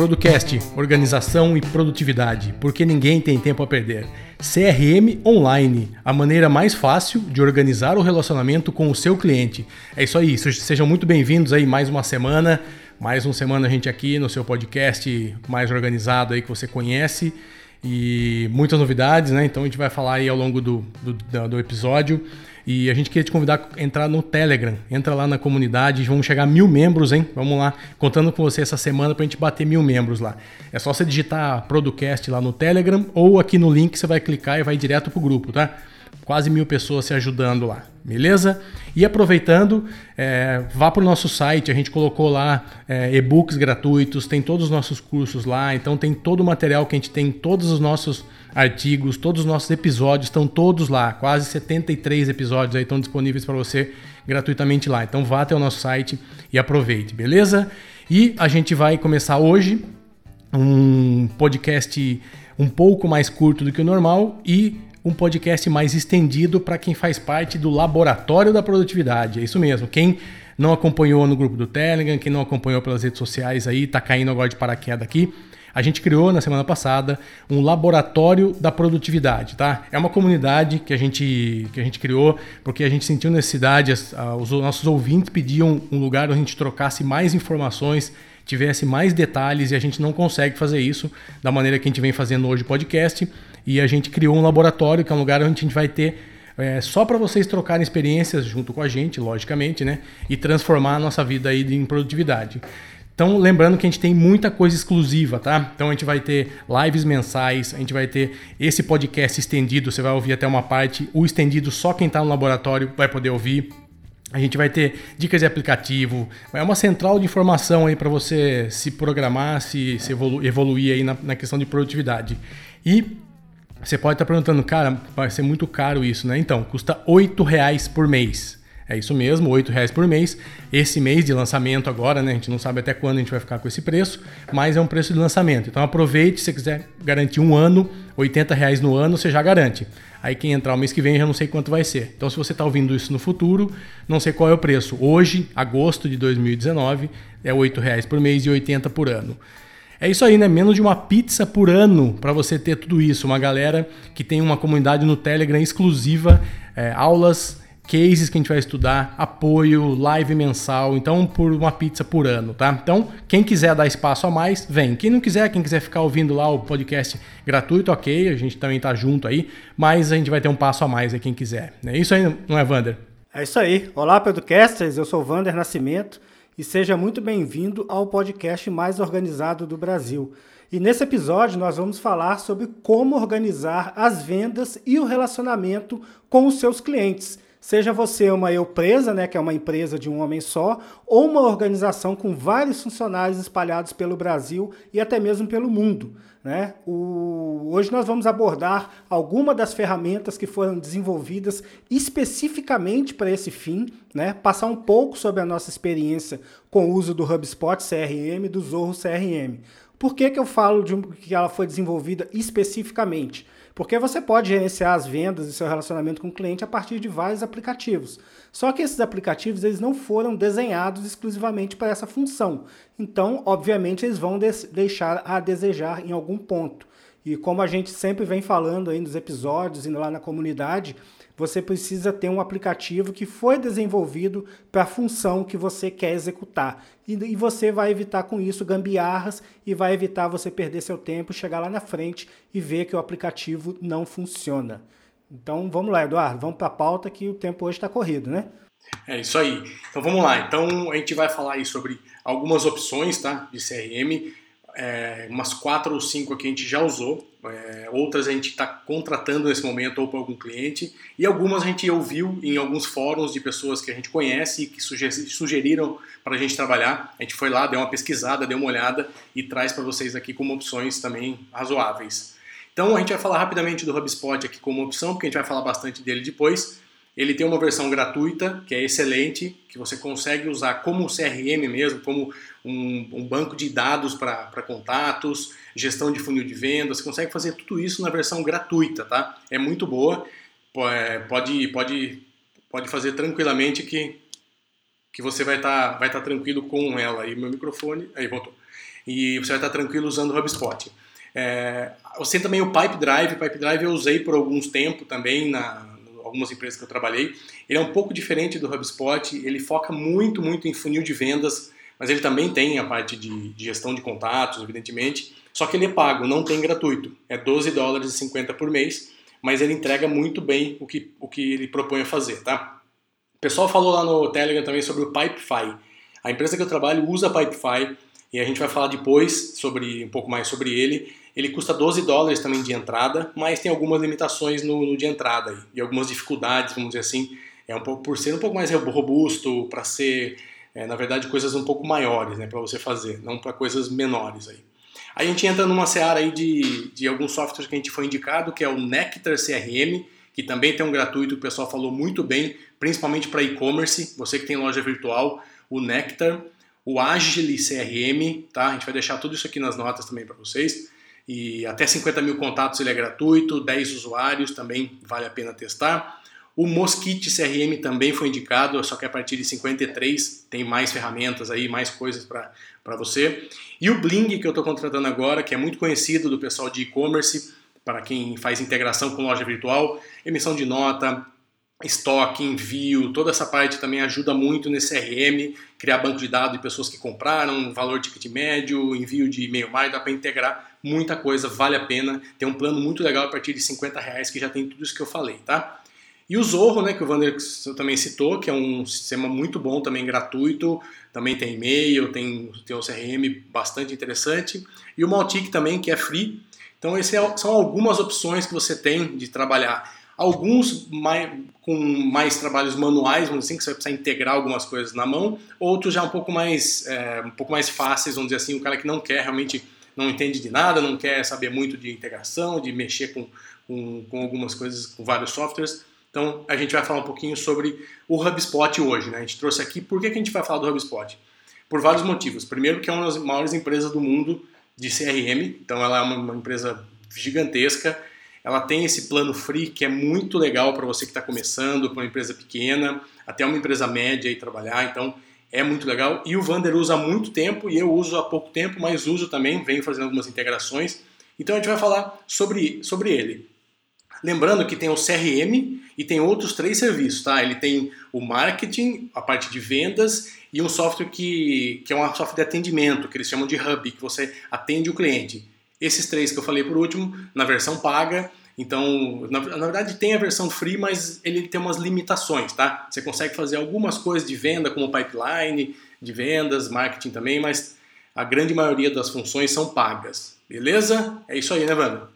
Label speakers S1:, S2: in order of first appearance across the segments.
S1: Producast, organização e produtividade, porque ninguém tem tempo a perder. CRM Online, a maneira mais fácil de organizar o relacionamento com o seu cliente. É isso aí, sejam muito bem-vindos aí mais uma semana, mais uma semana a gente aqui no seu podcast mais organizado aí que você conhece e muitas novidades, né? Então a gente vai falar aí ao longo do, do, do episódio. E a gente queria te convidar a entrar no Telegram. Entra lá na comunidade, vamos chegar a mil membros, hein? Vamos lá, contando com você essa semana para a gente bater mil membros lá. É só você digitar Producast lá no Telegram ou aqui no link você vai clicar e vai direto pro grupo, tá? Quase mil pessoas se ajudando lá, beleza? E aproveitando, é, vá para o nosso site, a gente colocou lá é, e-books gratuitos, tem todos os nossos cursos lá, então tem todo o material que a gente tem, todos os nossos artigos, todos os nossos episódios estão todos lá. Quase 73 episódios aí estão disponíveis para você gratuitamente lá. Então vá até o nosso site e aproveite, beleza? E a gente vai começar hoje um podcast um pouco mais curto do que o normal e um podcast mais estendido para quem faz parte do Laboratório da Produtividade. É isso mesmo. Quem não acompanhou no grupo do Telegram, quem não acompanhou pelas redes sociais aí, tá caindo agora de paraquedas aqui. A gente criou na semana passada um laboratório da produtividade, tá? É uma comunidade que a gente, que a gente criou porque a gente sentiu necessidade, os nossos ouvintes pediam um lugar onde a gente trocasse mais informações, tivesse mais detalhes e a gente não consegue fazer isso da maneira que a gente vem fazendo hoje o podcast. E a gente criou um laboratório que é um lugar onde a gente vai ter é, só para vocês trocarem experiências junto com a gente, logicamente, né? E transformar a nossa vida aí em produtividade. Então, lembrando que a gente tem muita coisa exclusiva, tá? Então, a gente vai ter lives mensais, a gente vai ter esse podcast estendido, você vai ouvir até uma parte. O estendido, só quem está no laboratório vai poder ouvir. A gente vai ter dicas de aplicativo, é uma central de informação aí para você se programar, se, se evolu evoluir aí na, na, questão de produtividade. E você pode estar tá perguntando, cara, vai ser muito caro isso, né? Então, custa R$ reais por mês. É isso mesmo, R$ reais por mês. Esse mês de lançamento agora, né? A gente não sabe até quando a gente vai ficar com esse preço, mas é um preço de lançamento. Então aproveite, se você quiser garantir um ano, R$ reais no ano, você já garante. Aí quem entrar o mês que vem já não sei quanto vai ser. Então se você está ouvindo isso no futuro, não sei qual é o preço. Hoje, agosto de 2019, é R$ reais por mês e 80 por ano. É isso aí, né? Menos de uma pizza por ano para você ter tudo isso. Uma galera que tem uma comunidade no Telegram exclusiva, é, aulas cases que a gente vai estudar, apoio, live mensal, então por uma pizza por ano, tá? Então, quem quiser dar espaço a mais, vem. Quem não quiser, quem quiser ficar ouvindo lá o podcast gratuito, ok, a gente também tá junto aí, mas a gente vai ter um passo a mais aí quem quiser. É isso aí, não é, Vander?
S2: É isso aí. Olá, podcasters, eu sou Vander Nascimento e seja muito bem-vindo ao podcast mais organizado do Brasil. E nesse episódio nós vamos falar sobre como organizar as vendas e o relacionamento com os seus clientes Seja você uma empresa, né, que é uma empresa de um homem só, ou uma organização com vários funcionários espalhados pelo Brasil e até mesmo pelo mundo. Né? O... Hoje nós vamos abordar algumas das ferramentas que foram desenvolvidas especificamente para esse fim, né? passar um pouco sobre a nossa experiência com o uso do HubSpot CRM e do Zorro CRM. Por que, que eu falo de um... que ela foi desenvolvida especificamente? Porque você pode gerenciar as vendas e seu relacionamento com o cliente a partir de vários aplicativos. Só que esses aplicativos eles não foram desenhados exclusivamente para essa função. Então, obviamente, eles vão deixar a desejar em algum ponto. E como a gente sempre vem falando aí nos episódios e lá na comunidade, você precisa ter um aplicativo que foi desenvolvido para a função que você quer executar. E, e, você vai evitar com isso gambiarras e vai evitar você perder seu tempo, chegar lá na frente e ver que o aplicativo não funciona. Então vamos lá, Eduardo, vamos para a pauta que o tempo hoje está corrido, né?
S1: É isso aí. Então vamos lá. Então a gente vai falar aí sobre algumas opções tá, de CRM é, umas quatro ou cinco aqui a gente já usou, é, outras a gente está contratando nesse momento ou para algum cliente, e algumas a gente ouviu em alguns fóruns de pessoas que a gente conhece e que sugeriram para a gente trabalhar. A gente foi lá, deu uma pesquisada, deu uma olhada e traz para vocês aqui como opções também razoáveis. Então a gente vai falar rapidamente do HubSpot aqui como opção, porque a gente vai falar bastante dele depois. Ele tem uma versão gratuita, que é excelente, que você consegue usar como CRM mesmo, como um, um banco de dados para contatos, gestão de funil de vendas, você consegue fazer tudo isso na versão gratuita, tá? É muito boa, é, pode, pode, pode fazer tranquilamente que, que você vai estar tá, vai tá tranquilo com ela. E meu microfone, aí voltou. E você vai estar tá tranquilo usando o HubSpot. É, você também o Pipe Drive, Pipe Drive eu usei por alguns tempo também na, algumas empresas que eu trabalhei. Ele é um pouco diferente do HubSpot, ele foca muito, muito em funil de vendas, mas ele também tem a parte de, gestão de contatos, evidentemente, só que ele é pago, não tem gratuito. É 12 dólares e 50 por mês, mas ele entrega muito bem o que, o que ele propõe a fazer, tá? O pessoal falou lá no Telegram também sobre o Pipefy. A empresa que eu trabalho usa Pipefy e a gente vai falar depois sobre um pouco mais sobre ele. Ele custa 12 dólares também de entrada, mas tem algumas limitações no, no de entrada e algumas dificuldades, vamos dizer assim, é um pouco por ser um pouco mais robusto, para ser, é, na verdade, coisas um pouco maiores, né, para você fazer, não para coisas menores aí. Aí a gente entra numa seara aí de, de alguns softwares que a gente foi indicado, que é o Nectar CRM, que também tem um gratuito, o pessoal falou muito bem, principalmente para e-commerce, você que tem loja virtual, o Nectar, o Agile CRM, tá? A gente vai deixar tudo isso aqui nas notas também para vocês. E até 50 mil contatos ele é gratuito, 10 usuários também vale a pena testar. O Mosquite CRM também foi indicado, só que a partir de 53 tem mais ferramentas aí, mais coisas para você. E o Bling, que eu estou contratando agora, que é muito conhecido do pessoal de e-commerce, para quem faz integração com loja virtual, emissão de nota, estoque, envio, toda essa parte também ajuda muito nesse CRM, criar banco de dados de pessoas que compraram, valor ticket médio, envio de e-mail mais, dá para integrar muita coisa, vale a pena. Tem um plano muito legal a partir de 50 reais que já tem tudo isso que eu falei, tá? E o Zorro, né, que o Vander também citou, que é um sistema muito bom, também gratuito, também tem e-mail, tem, tem o CRM bastante interessante. E o Maltic também, que é free. Então, essas são algumas opções que você tem de trabalhar Alguns mais, com mais trabalhos manuais, vamos assim, que você vai precisar integrar algumas coisas na mão, outros já um pouco mais, é, um pouco mais fáceis, vamos dizer assim, o cara que não quer realmente, não entende de nada, não quer saber muito de integração, de mexer com, com, com algumas coisas, com vários softwares. Então a gente vai falar um pouquinho sobre o HubSpot hoje. Né? A gente trouxe aqui, por que, que a gente vai falar do HubSpot? Por vários motivos. Primeiro que é uma das maiores empresas do mundo de CRM, então ela é uma, uma empresa gigantesca, ela tem esse plano free que é muito legal para você que está começando, para uma empresa pequena, até uma empresa média e trabalhar. Então é muito legal. E o Vander usa há muito tempo e eu uso há pouco tempo, mas uso também, venho fazendo algumas integrações. Então a gente vai falar sobre, sobre ele. Lembrando que tem o CRM e tem outros três serviços, tá? Ele tem o marketing, a parte de vendas e um software que, que é um software de atendimento, que eles chamam de Hub, que você atende o cliente. Esses três que eu falei por último, na versão paga. Então, na, na, verdade tem a versão free, mas ele tem umas limitações, tá? Você consegue fazer algumas coisas de venda, como pipeline de vendas, marketing também, mas a grande maioria das funções são pagas. Beleza? É isso aí, né, Wanda?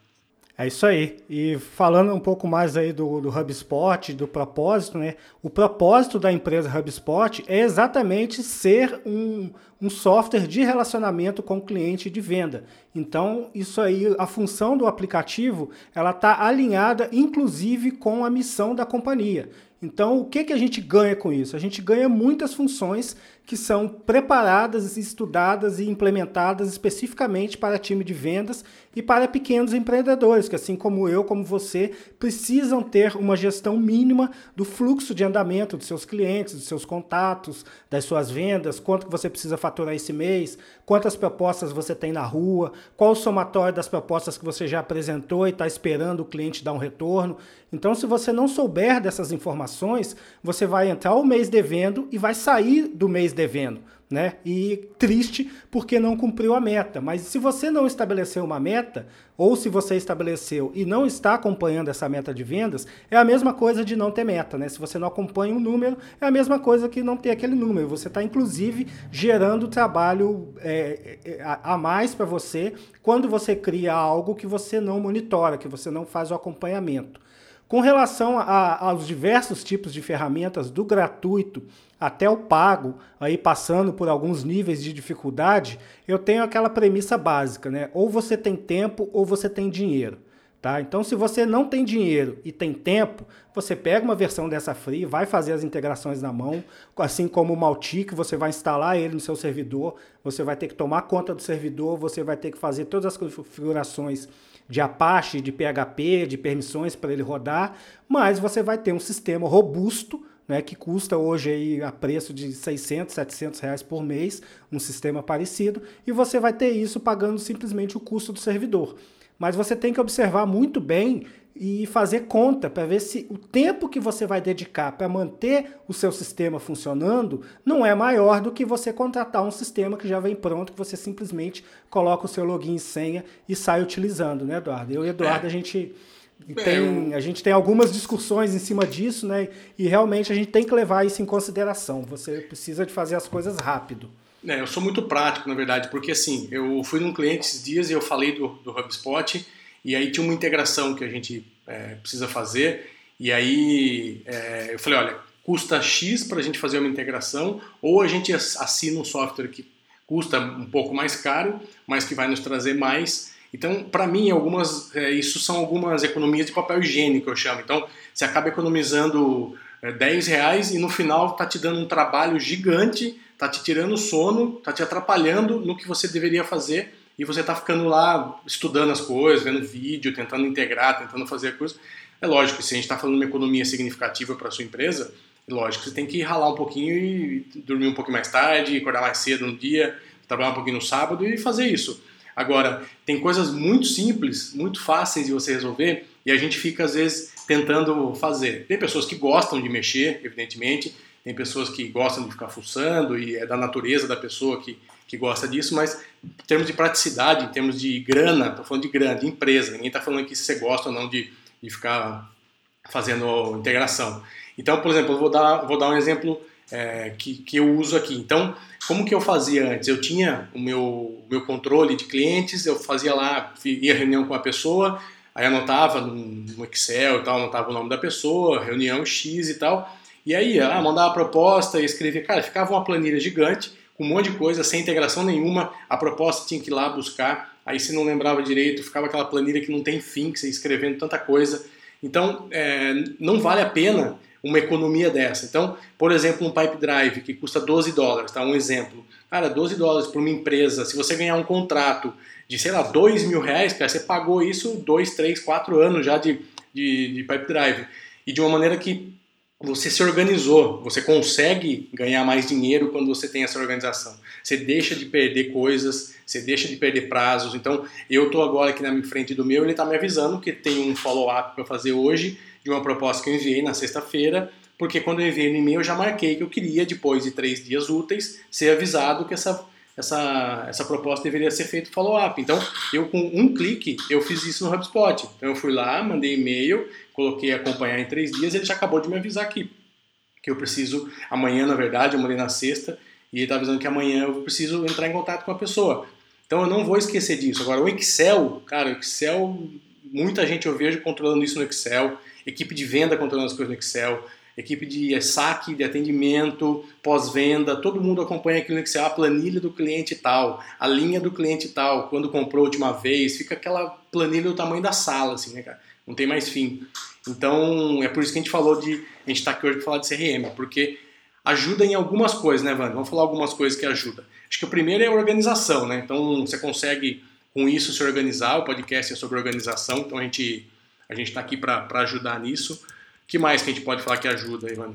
S2: É isso aí. E falando um pouco mais aí do, do HubSpot, do propósito, né? O propósito da empresa HubSpot é exatamente ser um, um software de relacionamento com o cliente de venda. Então, isso aí, a função do aplicativo, ela está alinhada, inclusive, com a missão da companhia. Então, o que, que a gente ganha com isso? A gente ganha muitas funções que são preparadas, estudadas e implementadas especificamente para time de vendas e para pequenos empreendedores, que assim como eu, como você, precisam ter uma gestão mínima do fluxo de andamento dos seus clientes, dos seus contatos, das suas vendas, quanto que você precisa faturar esse mês, quantas propostas você tem na rua, qual o somatório das propostas que você já apresentou e está esperando o cliente dar um retorno. Então, se você não souber dessas informações, você vai entrar o mês devendo e vai sair do mês devendo. Né? E triste porque não cumpriu a meta. Mas se você não estabeleceu uma meta, ou se você estabeleceu e não está acompanhando essa meta de vendas, é a mesma coisa de não ter meta. Né? Se você não acompanha um número, é a mesma coisa que não ter aquele número. Você está, inclusive, gerando trabalho é, é, a mais para você quando você cria algo que você não monitora, que você não faz o acompanhamento. Com relação a, aos diversos tipos de ferramentas, do gratuito até o pago, aí passando por alguns níveis de dificuldade, eu tenho aquela premissa básica, né? Ou você tem tempo ou você tem dinheiro. Tá? Então, se você não tem dinheiro e tem tempo, você pega uma versão dessa free, vai fazer as integrações na mão, assim como o Maltic, você vai instalar ele no seu servidor, você vai ter que tomar conta do servidor, você vai ter que fazer todas as configurações de Apache, de PHP, de permissões para ele rodar, mas você vai ter um sistema robusto, né, que custa hoje aí a preço de 600, 700 reais por mês, um sistema parecido, e você vai ter isso pagando simplesmente o custo do servidor. Mas você tem que observar muito bem e fazer conta para ver se o tempo que você vai dedicar para manter o seu sistema funcionando não é maior do que você contratar um sistema que já vem pronto, que você simplesmente coloca o seu login e senha e sai utilizando, né, Eduardo? Eu e Eduardo, é. a gente tem, a gente tem algumas discussões em cima disso, né? E realmente a gente tem que levar isso em consideração. Você precisa de fazer as coisas rápido.
S1: É, eu sou muito prático, na verdade, porque assim, eu fui num cliente esses dias e eu falei do, do HubSpot e aí tinha uma integração que a gente é, precisa fazer. E aí é, eu falei, olha, custa X para a gente fazer uma integração, ou a gente assina um software que custa um pouco mais caro, mas que vai nos trazer mais. Então, para mim, algumas, é, isso são algumas economias de papel higiênico, eu chamo. Então, você acaba economizando é, 10 reais e no final está te dando um trabalho gigante, está te tirando sono, está te atrapalhando no que você deveria fazer e você está ficando lá estudando as coisas, vendo vídeo, tentando integrar, tentando fazer a coisa. É lógico se a gente está falando de uma economia significativa para a sua empresa, é lógico que você tem que ralar um pouquinho e dormir um pouquinho mais tarde, acordar mais cedo no dia, trabalhar um pouquinho no sábado e fazer isso. Agora, tem coisas muito simples, muito fáceis de você resolver e a gente fica às vezes tentando fazer. Tem pessoas que gostam de mexer, evidentemente, tem pessoas que gostam de ficar fuçando e é da natureza da pessoa que que gosta disso, mas em termos de praticidade, em termos de grana, estou falando de grana, de empresa, ninguém está falando aqui se você gosta ou não de, de ficar fazendo integração. Então, por exemplo, eu vou dar, vou dar um exemplo é, que, que eu uso aqui. Então, como que eu fazia antes? Eu tinha o meu, meu controle de clientes, eu fazia lá, ia reunião com a pessoa, aí anotava no Excel e tal, anotava o nome da pessoa, reunião X e tal, e aí ah, mandava a proposta e escrevia, cara, ficava uma planilha gigante, com um monte de coisa, sem integração nenhuma, a proposta tinha que ir lá buscar, aí se não lembrava direito, ficava aquela planilha que não tem fim, que você escrevendo tanta coisa. Então, é, não vale a pena uma economia dessa. Então, por exemplo, um pipe drive que custa 12 dólares, tá? Um exemplo. Cara, 12 dólares para uma empresa, se você ganhar um contrato de, sei lá, 2 mil reais, cara, você pagou isso 2, 3, 4 anos já de, de, de pipe drive. E de uma maneira que você se organizou, você consegue ganhar mais dinheiro quando você tem essa organização. Você deixa de perder coisas, você deixa de perder prazos. Então, eu estou agora aqui na frente do meu, ele está me avisando que tem um follow-up para fazer hoje de uma proposta que eu enviei na sexta-feira, porque quando eu enviei no e-mail eu já marquei que eu queria, depois de três dias úteis, ser avisado que essa, essa, essa proposta deveria ser feito follow-up. Então, eu com um clique, eu fiz isso no HubSpot. Então, eu fui lá, mandei e-mail, coloquei acompanhar em três dias, ele já acabou de me avisar aqui que eu preciso, amanhã na verdade, eu mandei na sexta, e ele está avisando que amanhã eu preciso entrar em contato com a pessoa. Então eu não vou esquecer disso. Agora, o Excel, cara, o Excel, muita gente eu vejo controlando isso no Excel, equipe de venda controlando as coisas no Excel, equipe de saque, de atendimento, pós-venda, todo mundo acompanha aquilo no Excel, a planilha do cliente tal, a linha do cliente tal, quando comprou a última vez, fica aquela planilha do tamanho da sala, assim, né, cara? não tem mais fim. Então, é por isso que a gente falou de. A gente está aqui hoje para falar de CRM, porque ajuda em algumas coisas, né, Wanda? Vamos falar algumas coisas que ajudam. Acho que o primeiro é a organização, né? Então, você consegue com isso se organizar. O podcast é sobre organização, então a gente a gente está aqui para ajudar nisso. Que mais que a gente pode falar que ajuda, Ivan?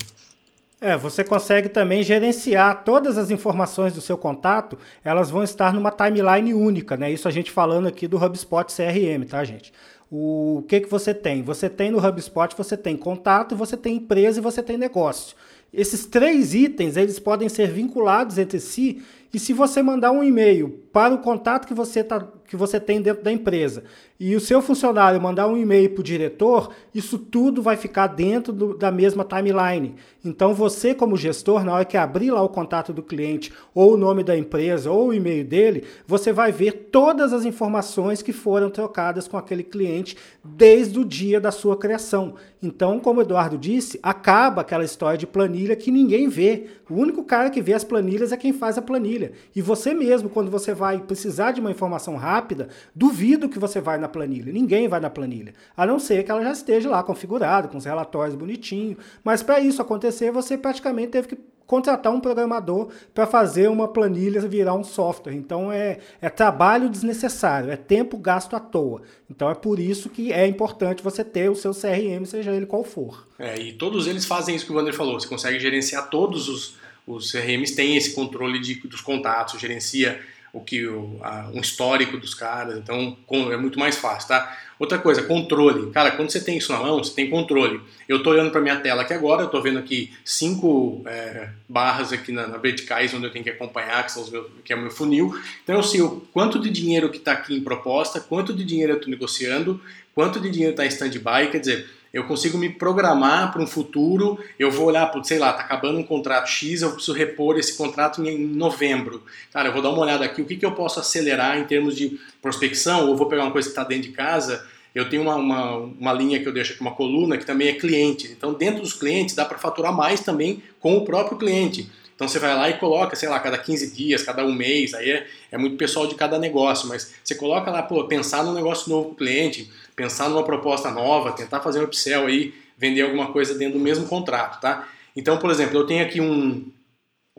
S2: É, você consegue também gerenciar todas as informações do seu contato, elas vão estar numa timeline única, né? Isso a gente falando aqui do HubSpot CRM, tá, gente? O que, que você tem? Você tem no HubSpot, você tem contato, você tem empresa e você tem negócio. Esses três itens, eles podem ser vinculados entre si e se você mandar um e-mail para o contato que você, tá, que você tem dentro da empresa e o seu funcionário mandar um e-mail para o diretor, isso tudo vai ficar dentro do, da mesma timeline. Então você, como gestor, na hora que abrir lá o contato do cliente, ou o nome da empresa, ou o e-mail dele, você vai ver todas as informações que foram trocadas com aquele cliente desde o dia da sua criação. Então, como o Eduardo disse, acaba aquela história de planilha que ninguém vê. O único cara que vê as planilhas é quem faz a planilha planilha. E você mesmo, quando você vai precisar de uma informação rápida, duvido que você vai na planilha. Ninguém vai na planilha. A não ser que ela já esteja lá configurada, com os relatórios bonitinhos. Mas para isso acontecer, você praticamente teve que contratar um programador para fazer uma planilha virar um software. Então é, é trabalho desnecessário, é tempo gasto à toa. Então é por isso que é importante você ter o seu CRM, seja ele qual for.
S1: É, e todos eles fazem isso que o Wander falou. Você consegue gerenciar todos os, os CRMs, tem esse controle de, dos contatos, gerencia o que o, a, um histórico dos caras, então com, é muito mais fácil, tá? Outra coisa, controle. Cara, quando você tem isso na mão, você tem controle. Eu estou olhando para minha tela aqui agora, eu estou vendo aqui cinco é, barras aqui na, na, verticais onde eu tenho que acompanhar, que, são os meus, que é o meu funil. Então eu sei o quanto de dinheiro que está aqui em proposta, quanto de dinheiro eu estou negociando, quanto de dinheiro está em stand-by, quer dizer, eu consigo me programar para um futuro. Eu vou olhar sei lá, tá acabando um contrato X, eu preciso repor esse contrato em novembro. Cara, eu vou dar uma olhada aqui, o que, que eu posso acelerar em termos de prospecção, ou vou pegar uma coisa que está dentro de casa. Eu tenho uma, uma, uma, linha que eu deixo aqui, uma coluna, que também é cliente. Então, dentro dos clientes, dá para faturar mais também com o próprio cliente. Então você vai lá e coloca, sei lá, cada 15 dias, cada um mês, aí é, é muito pessoal de cada negócio, mas você coloca lá, pô, pensar num negócio novo para o cliente, pensar numa proposta nova, tentar fazer um upsell aí, vender alguma coisa dentro do mesmo contrato, tá? Então, por exemplo, eu tenho aqui um,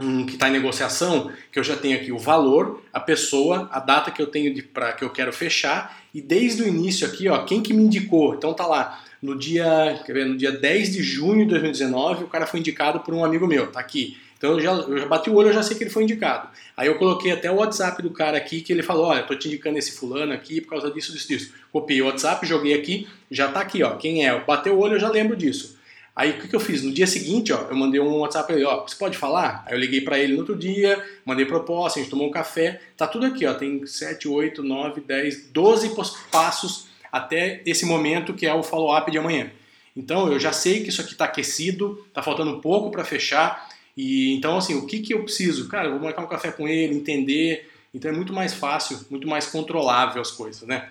S1: um que está em negociação, que eu já tenho aqui o valor, a pessoa, a data que eu tenho para que eu quero fechar e desde o início aqui, ó, quem que me indicou? Então tá lá, no dia, quer ver, no dia 10 de junho de 2019, o cara foi indicado por um amigo meu, tá aqui. Então eu já, eu já bati o olho, eu já sei que ele foi indicado. Aí eu coloquei até o WhatsApp do cara aqui que ele falou, olha, tô te indicando esse fulano aqui por causa disso, disso, disso. Copiei o WhatsApp, joguei aqui, já tá aqui, ó, quem é? Bateu o olho, eu já lembro disso. Aí o que, que eu fiz? No dia seguinte, ó, eu mandei um WhatsApp pra ele, ó, você pode falar? Aí eu liguei para ele no outro dia, mandei proposta, a gente tomou um café, tá tudo aqui, ó, tem 7, 8, 9, 10, 12 passos até esse momento que é o follow-up de amanhã. Então eu já sei que isso aqui está aquecido, está faltando pouco para fechar. E então, assim, o que, que eu preciso? Cara, eu vou marcar um café com ele, entender. Então é muito mais fácil, muito mais controlável as coisas, né?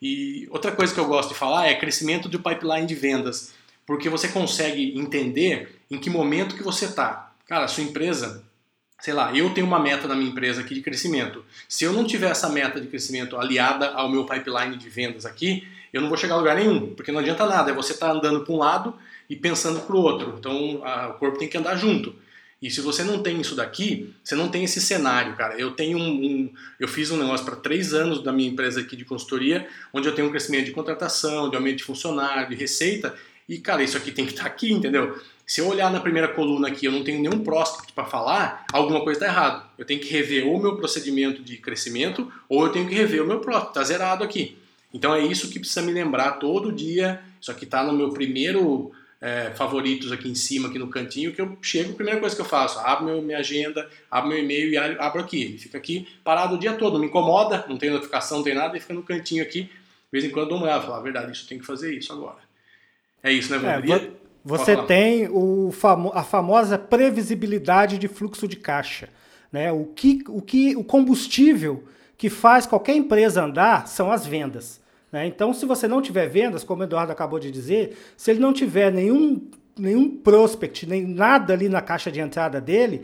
S1: E outra coisa que eu gosto de falar é crescimento do pipeline de vendas, porque você consegue entender em que momento que você está. Cara, a sua empresa, sei lá, eu tenho uma meta na minha empresa aqui de crescimento. Se eu não tiver essa meta de crescimento aliada ao meu pipeline de vendas aqui, eu não vou chegar a lugar nenhum, porque não adianta nada, é você estar tá andando para um lado e pensando para o outro. Então a, o corpo tem que andar junto. E se você não tem isso daqui, você não tem esse cenário, cara. Eu tenho um, um eu fiz um negócio para três anos da minha empresa aqui de consultoria, onde eu tenho um crescimento de contratação, de aumento de funcionário, de receita. E cara, isso aqui tem que estar tá aqui, entendeu? Se eu olhar na primeira coluna aqui, eu não tenho nenhum prospect para falar, alguma coisa está errado. Eu tenho que rever ou o meu procedimento de crescimento, ou eu tenho que rever o meu prospect. Está zerado aqui. Então é isso que precisa me lembrar todo dia. Isso aqui está no meu primeiro é, favoritos aqui em cima, aqui no cantinho, que eu chego, a primeira coisa que eu faço, abro meu, minha agenda, abro meu e-mail e abro aqui. Ele fica aqui parado o dia todo, não me incomoda, não tem notificação, não tem nada, ele fica no cantinho aqui. De vez em quando eu dou uma olhada, falo, ah, verdade, isso tem que fazer isso agora. É isso, né, Valdria?
S2: É, você tem o famo a famosa previsibilidade de fluxo de caixa. Né? O, que, o, que, o combustível que faz qualquer empresa andar são as vendas. Né? Então, se você não tiver vendas, como o Eduardo acabou de dizer, se ele não tiver nenhum, nenhum prospect, nem nada ali na caixa de entrada dele,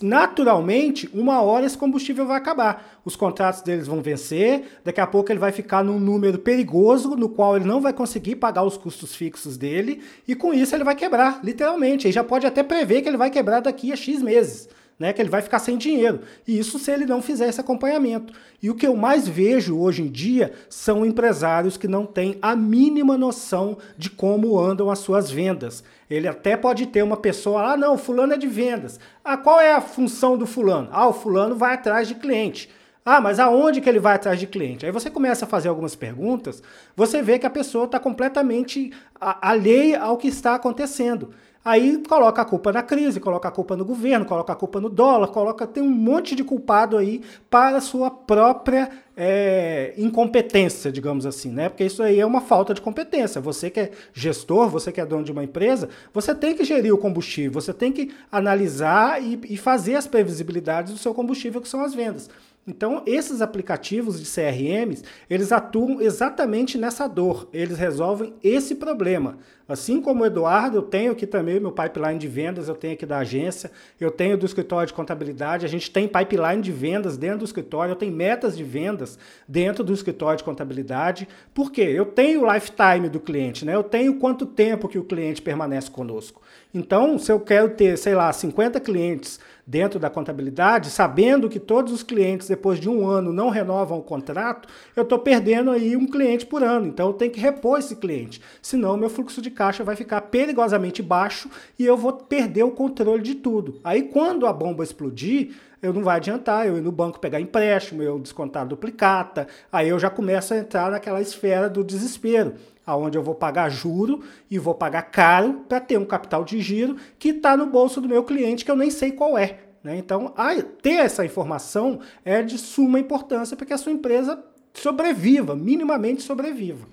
S2: naturalmente, uma hora esse combustível vai acabar. Os contratos deles vão vencer, daqui a pouco ele vai ficar num número perigoso, no qual ele não vai conseguir pagar os custos fixos dele, e com isso ele vai quebrar, literalmente. Ele já pode até prever que ele vai quebrar daqui a X meses né, que ele vai ficar sem dinheiro. E isso se ele não fizer esse acompanhamento. E o que eu mais vejo hoje em dia são empresários que não têm a mínima noção de como andam as suas vendas. Ele até pode ter uma pessoa, ah, não, fulano é de vendas. Ah, qual é a função do fulano? Ah, o fulano vai atrás de cliente. Ah, mas aonde que ele vai atrás de cliente? Aí você começa a fazer algumas perguntas, você vê que a pessoa está completamente alheia ao que está acontecendo. Aí coloca a culpa na crise, coloca a culpa no governo, coloca a culpa no dólar, coloca tem um monte de culpado aí para sua própria é, incompetência, digamos assim, né? Porque isso aí é uma falta de competência. Você que é gestor, você que é dono de uma empresa, você tem que gerir o combustível, você tem que analisar e, e fazer as previsibilidades do seu combustível, que são as vendas. Então, esses aplicativos de CRMs, eles atuam exatamente nessa dor, eles resolvem esse problema. Assim como o Eduardo, eu tenho aqui também meu pipeline de vendas, eu tenho aqui da agência, eu tenho do escritório de contabilidade, a gente tem pipeline de vendas dentro do escritório, eu tenho metas de vendas dentro do escritório de contabilidade. Por quê? Eu tenho o lifetime do cliente, né? Eu tenho quanto tempo que o cliente permanece conosco. Então, se eu quero ter, sei lá, 50 clientes dentro da contabilidade, sabendo que todos os clientes, depois de um ano, não renovam o contrato, eu estou perdendo aí um cliente por ano. Então eu tenho que repor esse cliente. Senão meu fluxo de caixa vai ficar perigosamente baixo e eu vou perder o controle de tudo. Aí quando a bomba explodir, eu não vai adiantar eu ir no banco pegar empréstimo, eu descontar duplicata, aí eu já começo a entrar naquela esfera do desespero aonde eu vou pagar juro e vou pagar caro para ter um capital de giro que está no bolso do meu cliente que eu nem sei qual é. Né? Então, ter essa informação é de suma importância para que a sua empresa sobreviva, minimamente sobreviva.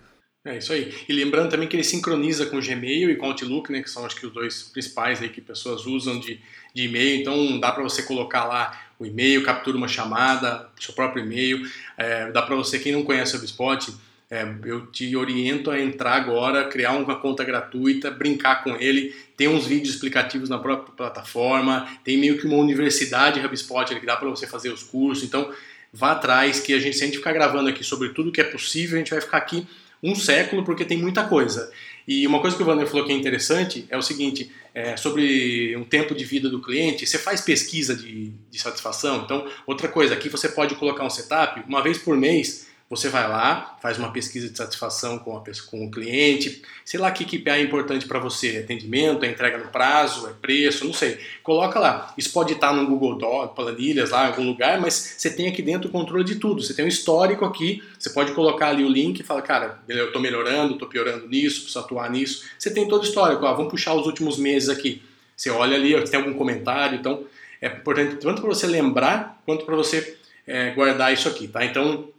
S1: É isso aí. E lembrando também que ele sincroniza com o Gmail e com o Outlook, né, que são acho que os dois principais aí que pessoas usam de, de e-mail. Então dá para você colocar lá o e-mail, captura uma chamada, seu próprio e-mail. É, dá para você, quem não conhece o HubSpot, é, eu te oriento a entrar agora, criar uma conta gratuita, brincar com ele. Tem uns vídeos explicativos na própria plataforma, tem meio que uma universidade HubSpot que dá para você fazer os cursos. Então, vá atrás, que a gente, se a gente ficar gravando aqui sobre tudo que é possível, a gente vai ficar aqui um século, porque tem muita coisa. E uma coisa que o Wander falou que é interessante é o seguinte: é, sobre um tempo de vida do cliente, você faz pesquisa de, de satisfação. Então, outra coisa, aqui você pode colocar um setup uma vez por mês você vai lá, faz uma pesquisa de satisfação com, a, com o cliente, sei lá que KPI é importante para você, é atendimento, é entrega no prazo, é preço, não sei. Coloca lá. Isso pode estar no Google Docs, planilhas lá em algum lugar, mas você tem aqui dentro o controle de tudo. Você tem um histórico aqui, você pode colocar ali o link e falar, cara, eu estou melhorando, estou piorando nisso, preciso atuar nisso. Você tem todo o histórico, ó, vamos puxar os últimos meses aqui. Você olha ali, ó, tem algum comentário, então é importante tanto para você lembrar quanto para você é, guardar isso aqui, tá? Então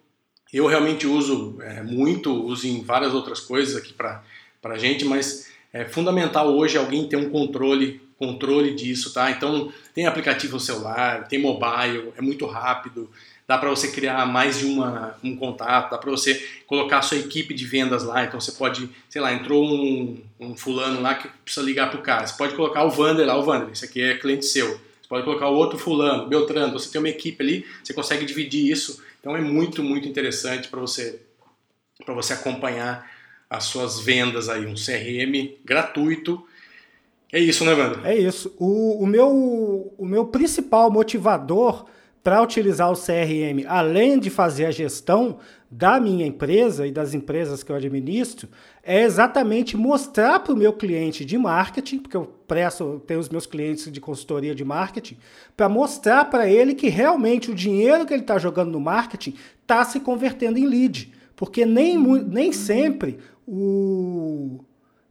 S1: eu realmente uso é, muito, uso em várias outras coisas aqui para a gente, mas é fundamental hoje alguém ter um controle controle disso, tá? Então tem aplicativo no celular, tem mobile, é muito rápido, dá para você criar mais de uma, um contato, dá para você colocar a sua equipe de vendas lá, então você pode, sei lá, entrou um, um fulano lá que precisa ligar para o cara, você pode colocar o Vander lá, o Vander, esse aqui é cliente seu, pode colocar o outro fulano, Beltrano, você tem uma equipe ali, você consegue dividir isso então é muito, muito interessante para você, para você acompanhar as suas vendas aí, um CRM gratuito. É isso, né, Wander?
S2: É isso. O, o, meu, o meu principal motivador para utilizar o CRM, além de fazer a gestão da minha empresa e das empresas que eu administro, é exatamente mostrar para o meu cliente de marketing, porque eu presto, tenho os meus clientes de consultoria de marketing, para mostrar para ele que realmente o dinheiro que ele está jogando no marketing está se convertendo em lead. Porque nem, nem sempre o,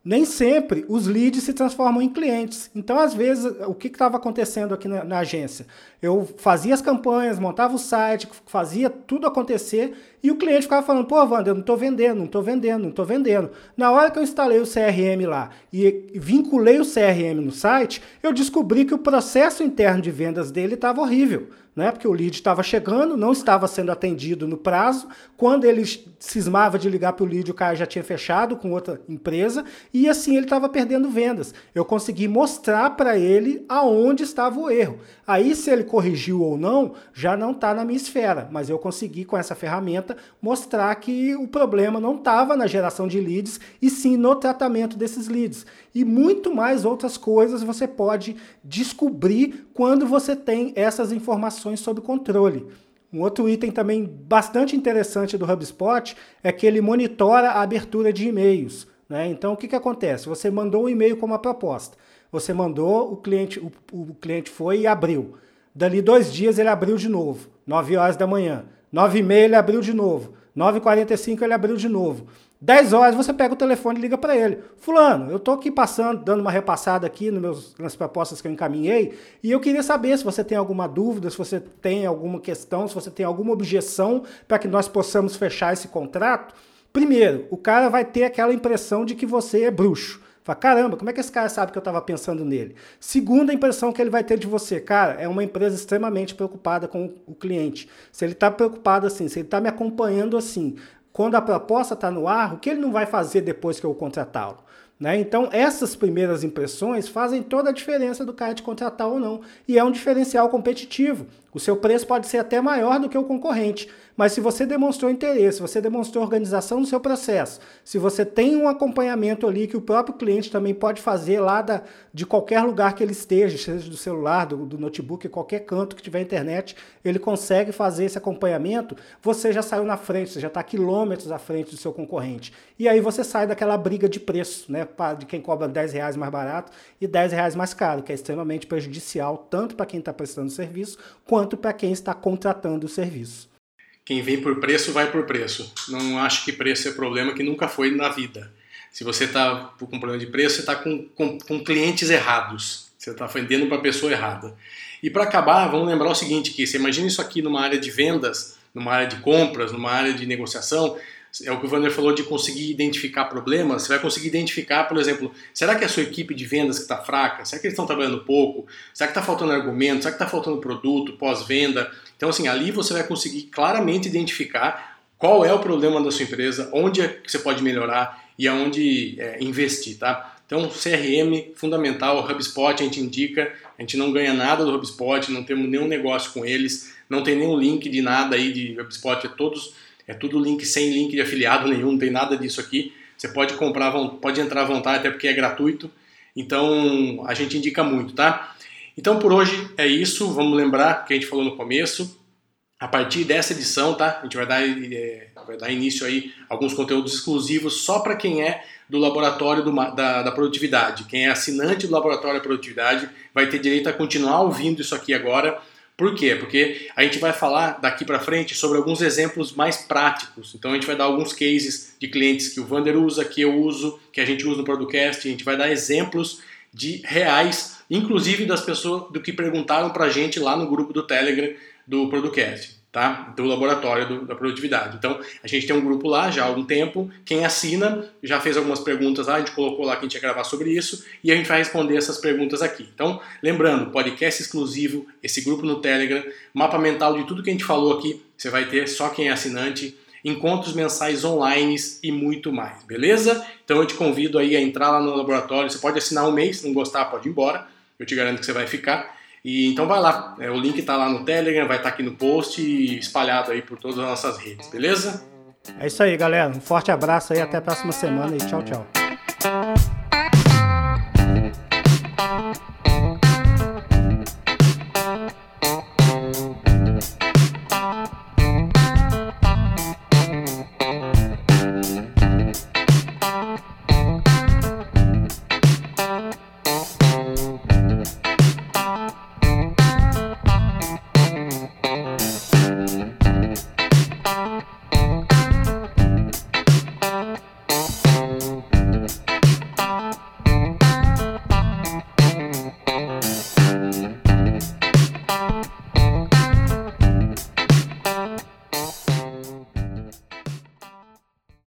S2: nem sempre os leads se transformam em clientes. Então, às vezes, o que estava acontecendo aqui na, na, agência? Eu fazia as campanhas, montava o site, fazia tudo acontecer e o cliente ficava falando: pô, Wander, eu não estou vendendo, não estou vendendo, não estou vendendo. Na hora que eu instalei o CRM lá e vinculei o CRM no site, eu descobri que o processo interno de vendas dele estava horrível né? Porque o lead estava chegando, não estava sendo atendido no prazo. Quando ele cismava de ligar para o lead, o cara já tinha fechado com outra empresa e assim ele estava perdendo vendas. Eu consegui mostrar para ele aonde estava o erro. Aí, se ele corrigiu ou não, já não está na minha esfera, mas eu consegui com essa ferramenta mostrar que o problema não estava na geração de leads e sim no tratamento desses leads. E muito mais outras coisas você pode descobrir quando você tem essas informações sob controle. Um outro item também bastante interessante do HubSpot é que ele monitora a abertura de e-mails. Né? Então, o que, que acontece? Você mandou um e-mail com uma proposta. Você mandou, o cliente, o, o cliente foi e abriu. Dali dois dias ele abriu de novo, 9 horas da manhã. 9 e meia ele abriu de novo. 9h45 ele abriu de novo. 10 horas você pega o telefone e liga para ele. Fulano, eu estou aqui passando, dando uma repassada aqui nos meus, nas propostas que eu encaminhei e eu queria saber se você tem alguma dúvida, se você tem alguma questão, se você tem alguma objeção para que nós possamos fechar esse contrato. Primeiro, o cara vai ter aquela impressão de que você é bruxo Fala, caramba, como é que esse cara sabe que eu estava pensando nele? Segunda impressão que ele vai ter de você, cara, é uma empresa extremamente preocupada com o cliente. Se ele está preocupado assim, se ele está me acompanhando assim, quando a proposta está no ar, o que ele não vai fazer depois que eu contratá-lo? Né? Então, essas primeiras impressões fazem toda a diferença do cara te contratar ou não. E é um diferencial competitivo. O seu preço pode ser até maior do que o concorrente, mas se você demonstrou interesse, se você demonstrou organização no seu processo, se você tem um acompanhamento ali que o próprio cliente também pode fazer lá da, de qualquer lugar que ele esteja, seja do celular, do, do notebook, qualquer canto que tiver internet, ele consegue fazer esse acompanhamento, você já saiu na frente, você já está quilômetros à frente do seu concorrente. E aí você sai daquela briga de preço, né? De quem cobra 10 reais mais barato e 10 reais mais caro, que é extremamente prejudicial tanto para quem está prestando serviço quanto para quem está contratando o serviço.
S1: Quem vem por preço, vai por preço. Não acho que preço é problema que nunca foi na vida. Se você está com problema de preço, você está com, com, com, clientes errados. Você está vendendo para a pessoa errada. E para acabar, vamos lembrar o seguinte, que você imagina isso aqui numa área de vendas, numa área de compras, numa área de negociação, é o que o Wander falou de conseguir identificar problemas. Você vai conseguir identificar, por exemplo, será que a sua equipe de vendas que está fraca? Será que eles estão trabalhando pouco? Será que está faltando argumento? Será que está faltando produto, pós-venda? Então, assim, ali você vai conseguir claramente identificar qual é o problema da sua empresa, onde é você pode melhorar e aonde é, investir, tá? Então, CRM fundamental, HubSpot a gente indica, a gente não ganha nada do HubSpot, não temos nenhum negócio com eles, não tem nenhum link de nada aí de HubSpot, é todos é tudo link sem link de afiliado nenhum, não tem nada disso aqui. Você pode comprar, pode entrar à vontade, até porque é gratuito. Então a gente indica muito, tá? Então por hoje é isso. Vamos lembrar que a gente falou no começo. A partir dessa edição, tá? A gente vai dar, é, vai dar início aí a alguns conteúdos exclusivos só para quem é do laboratório do, da, da, produtividade. Quem é assinante do laboratório da produtividade vai ter direito a continuar ouvindo isso aqui agora por quê? Porque a gente vai falar daqui para frente sobre alguns exemplos mais práticos. Então a gente vai dar alguns cases de clientes que o Vander usa, que eu uso, que a gente usa no podcast. A gente vai dar exemplos de reais, inclusive das pessoas do que perguntaram para a gente lá no grupo do Telegram do podcast tá? do laboratório do, da produtividade. Então, a gente tem um grupo lá já há algum tempo. Quem assina já fez algumas perguntas lá, a gente colocou lá que a gente ia gravar sobre isso e a gente vai responder essas perguntas aqui. Então, lembrando, podcast exclusivo, esse grupo no Telegram, mapa mental de tudo que a gente falou aqui, você vai ter só quem é assinante, encontros mensais online e muito mais, beleza? Então eu te convido aí a entrar lá no laboratório, você pode assinar um mês, se não gostar pode ir embora, eu te garanto que você vai ficar. E então vai lá, é, o link está lá no Telegram, vai estar tá aqui no post e espalhado aí por todas as nossas redes, beleza?
S2: É isso aí, galera. Um forte abraço aí, até a próxima semana e tchau, tchau.